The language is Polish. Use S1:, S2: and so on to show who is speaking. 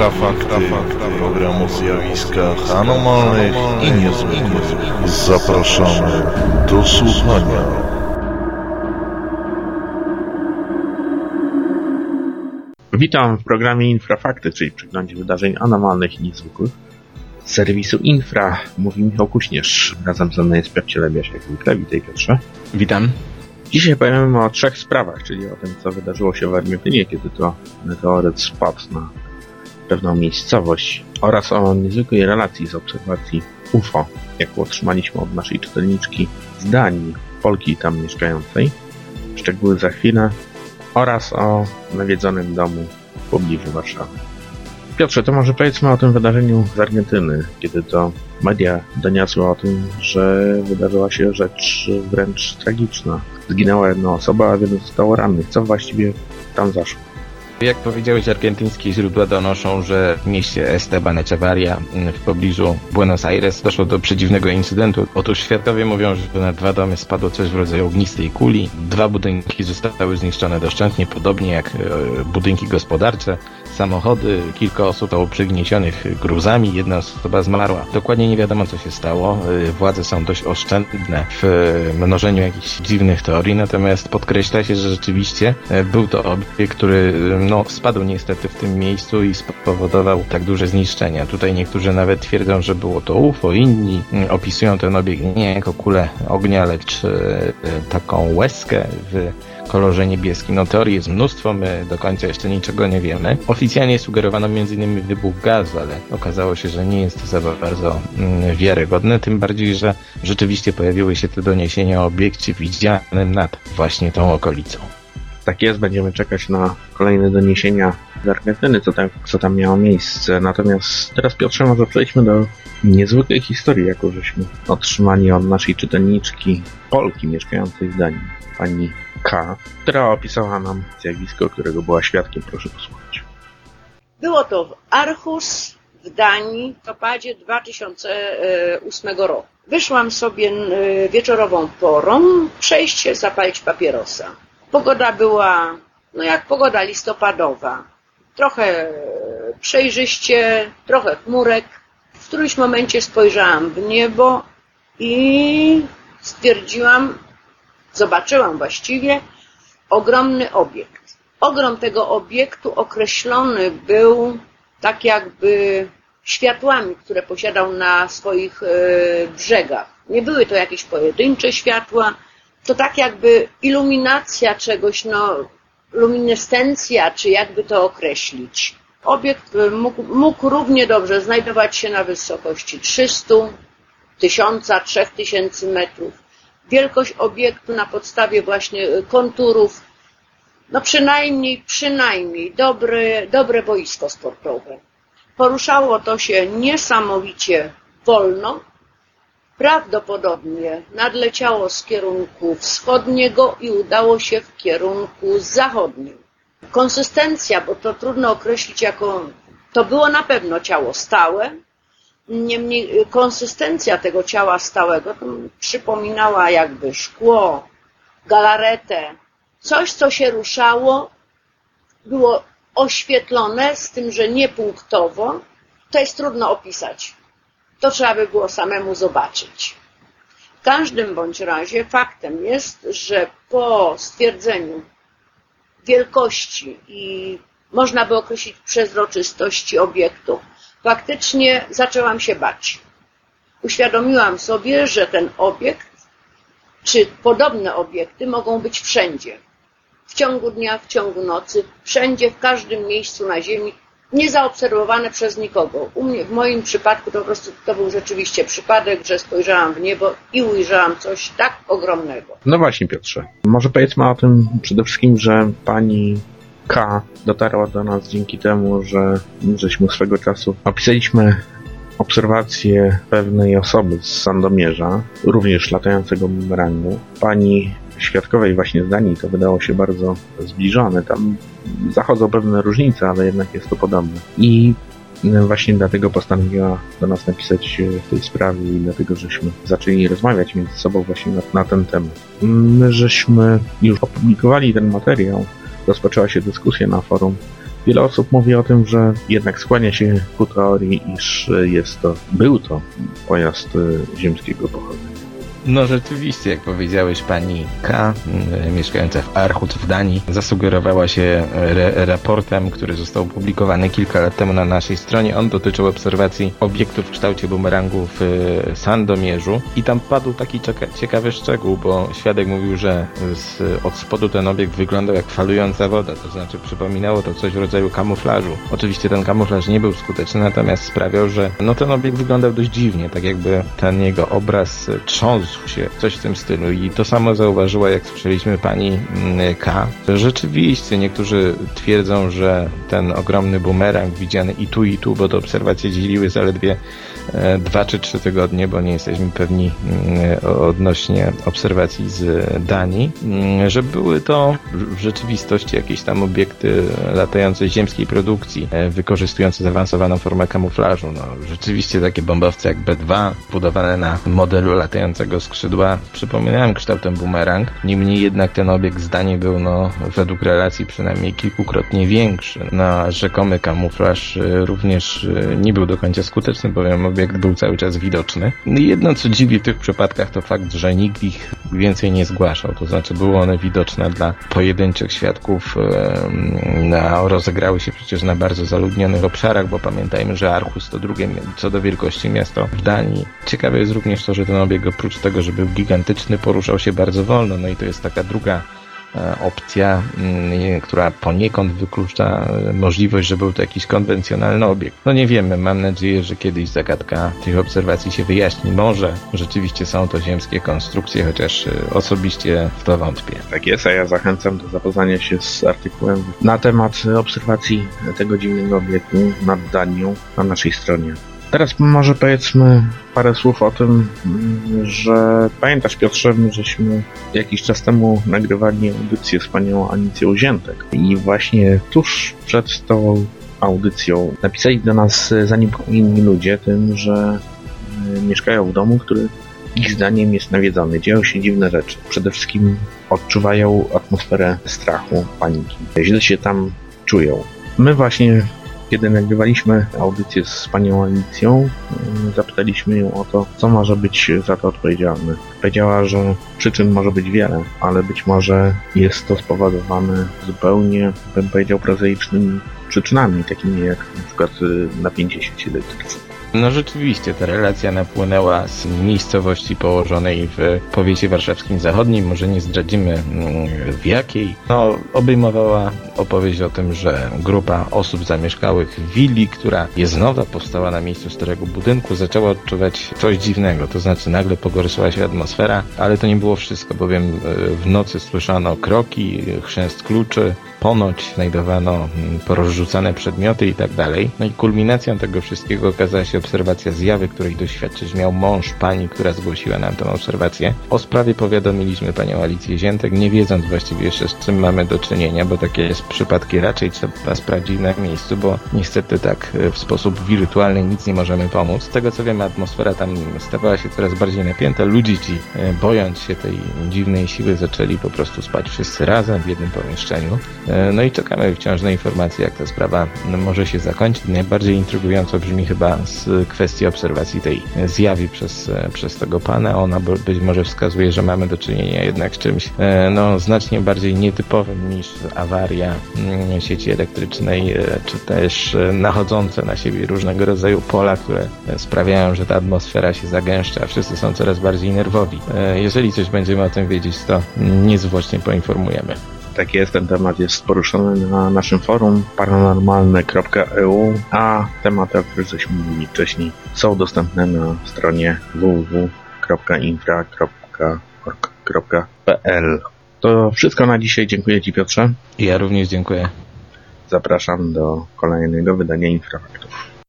S1: Infrafakty, program o zjawiskach anomalnych i niezwykłych. Zapraszamy do słuchania.
S2: Witam w programie Infrafakty, czyli przeglądzie wydarzeń anomalnych i niezwykłych. Z serwisu Infra mówi Michał Kuśnierz. Razem ze mną jest Piotr zwykle. Witaj Piotrze.
S3: Witam.
S2: Dzisiaj powiemy o trzech sprawach, czyli o tym, co wydarzyło się w Argentynie, kiedy to meteoryt spadł na pewną miejscowość oraz o niezwykłej relacji z obserwacji UFO, jaką otrzymaliśmy od naszej czytelniczki z Danii, Polki tam mieszkającej. Szczegóły za chwilę oraz o nawiedzonym domu w pobliżu Warszawy. Piotrze, to może powiedzmy o tym wydarzeniu z Argentyny, kiedy to media doniosły o tym, że wydarzyła się rzecz wręcz tragiczna. Zginęła jedna osoba, a wielu zostało rannych. Co właściwie tam zaszło?
S3: Jak powiedziałeś, argentyńskie źródła donoszą, że w mieście Esteban Echevarria w pobliżu Buenos Aires doszło do przedziwnego incydentu. Otóż świadkowie mówią, że na dwa domy spadło coś w rodzaju ognistej kuli. Dwa budynki zostały zniszczone doszczętnie, podobnie jak e, budynki gospodarcze. Samochody, kilka osób zostało przygniesionych gruzami, jedna osoba zmarła. Dokładnie nie wiadomo, co się stało. E, Władze są dość oszczędne w e, mnożeniu jakichś dziwnych teorii, natomiast podkreśla się, że rzeczywiście był to obiekt, który no, spadł niestety w tym miejscu i spowodował tak duże zniszczenia. Tutaj niektórzy nawet twierdzą, że było to UFO, inni mm, opisują ten obiekt nie jako kulę ognia, lecz e, e, taką łezkę w kolorze niebieskim. No teorii jest mnóstwo, my do końca jeszcze niczego nie wiemy. Oficjalnie sugerowano m.in. wybuch gazu, ale okazało się, że nie jest to za bardzo mm, wiarygodne, tym bardziej, że rzeczywiście pojawiły się te doniesienia o obiekcie widzianym nad właśnie tą okolicą.
S2: Tak jest, będziemy czekać na kolejne doniesienia z Argentyny, co tam, co tam miało miejsce. Natomiast teraz, Piotrze, może przejdźmy do niezwykłej historii, jaką żeśmy otrzymali od naszej czytelniczki Polki mieszkającej w Danii, pani K, która opisała nam zjawisko, którego była świadkiem. Proszę posłuchać.
S4: Było to w Arhus w Danii w listopadzie 2008 roku. Wyszłam sobie e, wieczorową porą przejść się, zapalić papierosa. Pogoda była, no jak pogoda listopadowa. Trochę przejrzyście, trochę chmurek. W którymś momencie spojrzałam w niebo i stwierdziłam, zobaczyłam właściwie ogromny obiekt. Ogrom tego obiektu określony był tak jakby światłami, które posiadał na swoich e, brzegach. Nie były to jakieś pojedyncze światła, to tak jakby iluminacja czegoś, no, luminescencja, czy jakby to określić. Obiekt e, mógł, mógł równie dobrze znajdować się na wysokości 300, 1000, 3000 metrów. Wielkość obiektu na podstawie właśnie e, konturów, no przynajmniej, przynajmniej dobre, dobre boisko sportowe. Poruszało to się niesamowicie wolno, prawdopodobnie nadleciało z kierunku wschodniego i udało się w kierunku zachodnim. Konsystencja, bo to trudno określić jaką, to było na pewno ciało stałe, niemniej konsystencja tego ciała stałego przypominała jakby szkło, galaretę, coś co się ruszało, było oświetlone, z tym, że nie punktowo, to jest trudno opisać. To trzeba by było samemu zobaczyć. W każdym bądź razie faktem jest, że po stwierdzeniu wielkości i można by określić przezroczystości obiektu, faktycznie zaczęłam się bać. Uświadomiłam sobie, że ten obiekt, czy podobne obiekty mogą być wszędzie. W ciągu dnia, w ciągu nocy, wszędzie, w każdym miejscu na Ziemi, niezaobserwowane przez nikogo. U mnie, w moim przypadku to po prostu to był rzeczywiście przypadek, że spojrzałam w niebo i ujrzałam coś tak ogromnego.
S2: No właśnie, Piotrze. Może powiedzmy o tym przede wszystkim, że pani K dotarła do nas dzięki temu, że żeśmy swego czasu opisaliśmy obserwację pewnej osoby z Sandomierza, również latającego bumerangu. Pani świadkowej właśnie z Danii to wydało się bardzo zbliżone. Tam zachodzą pewne różnice, ale jednak jest to podobne. I właśnie dlatego postanowiła do nas napisać w tej sprawie i dlatego, żeśmy zaczęli rozmawiać między sobą właśnie na, na ten temat. My żeśmy już opublikowali ten materiał, rozpoczęła się dyskusja na forum Wiele osób mówi o tym, że jednak skłania się ku teorii, iż jest to, był to pojazd e, ziemskiego pochodzenia.
S3: No rzeczywiście, jak powiedziałeś, pani K, mieszkająca w Archut w Danii, zasugerowała się re raportem, który został opublikowany kilka lat temu na naszej stronie. On dotyczył obserwacji obiektów w kształcie bumerangu w e, Sandomierzu i tam padł taki ciekawy szczegół, bo świadek mówił, że z, od spodu ten obiekt wyglądał jak falująca woda, to znaczy przypominało to coś w rodzaju kamuflażu. Oczywiście ten kamuflaż nie był skuteczny, natomiast sprawiał, że no ten obiekt wyglądał dość dziwnie, tak jakby ten jego obraz trząsł coś w tym stylu. I to samo zauważyła, jak słyszeliśmy pani mm, K. Rzeczywiście niektórzy twierdzą, że ten ogromny bumerang widziany i tu, i tu, bo te obserwacje dzieliły zaledwie e, dwa czy trzy tygodnie, bo nie jesteśmy pewni mm, odnośnie obserwacji z Danii, mm, że były to w rzeczywistości jakieś tam obiekty latające ziemskiej produkcji, e, wykorzystujące zaawansowaną formę kamuflażu. No, rzeczywiście takie bombowce jak B-2, budowane na modelu latającego skrzydła przypominałem kształtem bumerang. Niemniej jednak ten obiekt zdanie był, no, według relacji przynajmniej kilkukrotnie większy. Na rzekomy kamuflaż y, również y, nie był do końca skuteczny, bowiem obiekt był cały czas widoczny. No jedno, co dziwi w tych przypadkach, to fakt, że nikt ich więcej nie zgłaszał. To znaczy, były one widoczne dla pojedynczych świadków. No, rozegrały się przecież na bardzo zaludnionych obszarach, bo pamiętajmy, że Archus to drugie co do wielkości miasto w Danii. Ciekawe jest również to, że ten obiekt oprócz tego, że był gigantyczny, poruszał się bardzo wolno. No i to jest taka druga e, opcja, mm, która poniekąd wyklucza e, możliwość, że był to jakiś konwencjonalny obiekt. No nie wiemy, mam nadzieję, że kiedyś zagadka tych obserwacji się wyjaśni. Może rzeczywiście są to ziemskie konstrukcje, chociaż e, osobiście w to wątpię.
S2: Tak jest, a ja zachęcam do zapoznania się z artykułem na temat obserwacji tego dziwnego obiektu nad Danią na naszej stronie. Teraz może powiedzmy parę słów o tym, że pamiętasz Piotrze, żeśmy jakiś czas temu nagrywali audycję z panią Anicją Ziętek i właśnie tuż przed tą audycją napisali do nas zaniepokojeni ludzie tym, że e, mieszkają w domu, który ich zdaniem jest nawiedzony. Dzieją się dziwne rzeczy. Przede wszystkim odczuwają atmosferę strachu, paniki. Źle się tam czują. My właśnie kiedy nagrywaliśmy audycję z panią Alicją, mm, zapytaliśmy ją o to, co może być za to odpowiedzialne. Powiedziała, że przyczyn może być wiele, ale być może jest to spowodowane zupełnie, bym powiedział, prozaicznymi przyczynami, takimi jak na przykład y, napięcie sieci elektrycznej.
S3: No rzeczywiście, ta relacja napłynęła z miejscowości położonej w powiecie warszawskim zachodnim, może nie zdradzimy mm, w jakiej. No, obejmowała opowieść o tym, że grupa osób zamieszkałych w willi, która jest nowa, powstała na miejscu starego budynku, zaczęła odczuwać coś dziwnego, to znaczy nagle pogorszyła się atmosfera, ale to nie było wszystko, bowiem e, w nocy słyszano kroki, chrzęst kluczy, ponoć znajdowano mm, porozrzucane przedmioty i tak. No i kulminacją tego wszystkiego okazała się obserwacja zjawy, której doświadczyć miał mąż pani, która zgłosiła nam tę obserwację. O sprawie powiadomiliśmy panią Alicję Ziętek, nie wiedząc właściwie jeszcze z czym mamy do czynienia, bo takie przypadki raczej trzeba sprawdzić na miejscu, bo niestety tak e, w sposób wirtualny nic nie możemy pomóc. Z tego co wiemy, atmosfera tam stawała się coraz bardziej napięta. Ludzie ci, e, bojąc się tej dziwnej siły, zaczęli po prostu spać wszyscy razem w jednym pomieszczeniu. E, no i czekamy wciąż na informacje, jak ta sprawa może się zakończyć. Najbardziej intrygująco brzmi chyba z kwestii obserwacji tej zjawy przez, przez tego pana. Ona być może wskazuje, że mamy do czynienia jednak z czymś no, znacznie bardziej nietypowym niż awaria mm, sieci elektrycznej, czy też nachodzące na siebie różnego rodzaju pola, które sprawiają, że ta atmosfera się zagęszcza, wszyscy są coraz bardziej nerwowi. Jeżeli coś będziemy o tym wiedzieć, to niezwłocznie poinformujemy
S2: tak jest, ten temat jest poruszony na naszym forum paranormalne.eu, a tematy, o których żeśmy mówili wcześniej, są dostępne na stronie www.infra.org.pl. To wszystko na dzisiaj. Dziękuję Ci Piotrze.
S3: Ja również dziękuję.
S2: Zapraszam do kolejnego wydania Infrafaktów.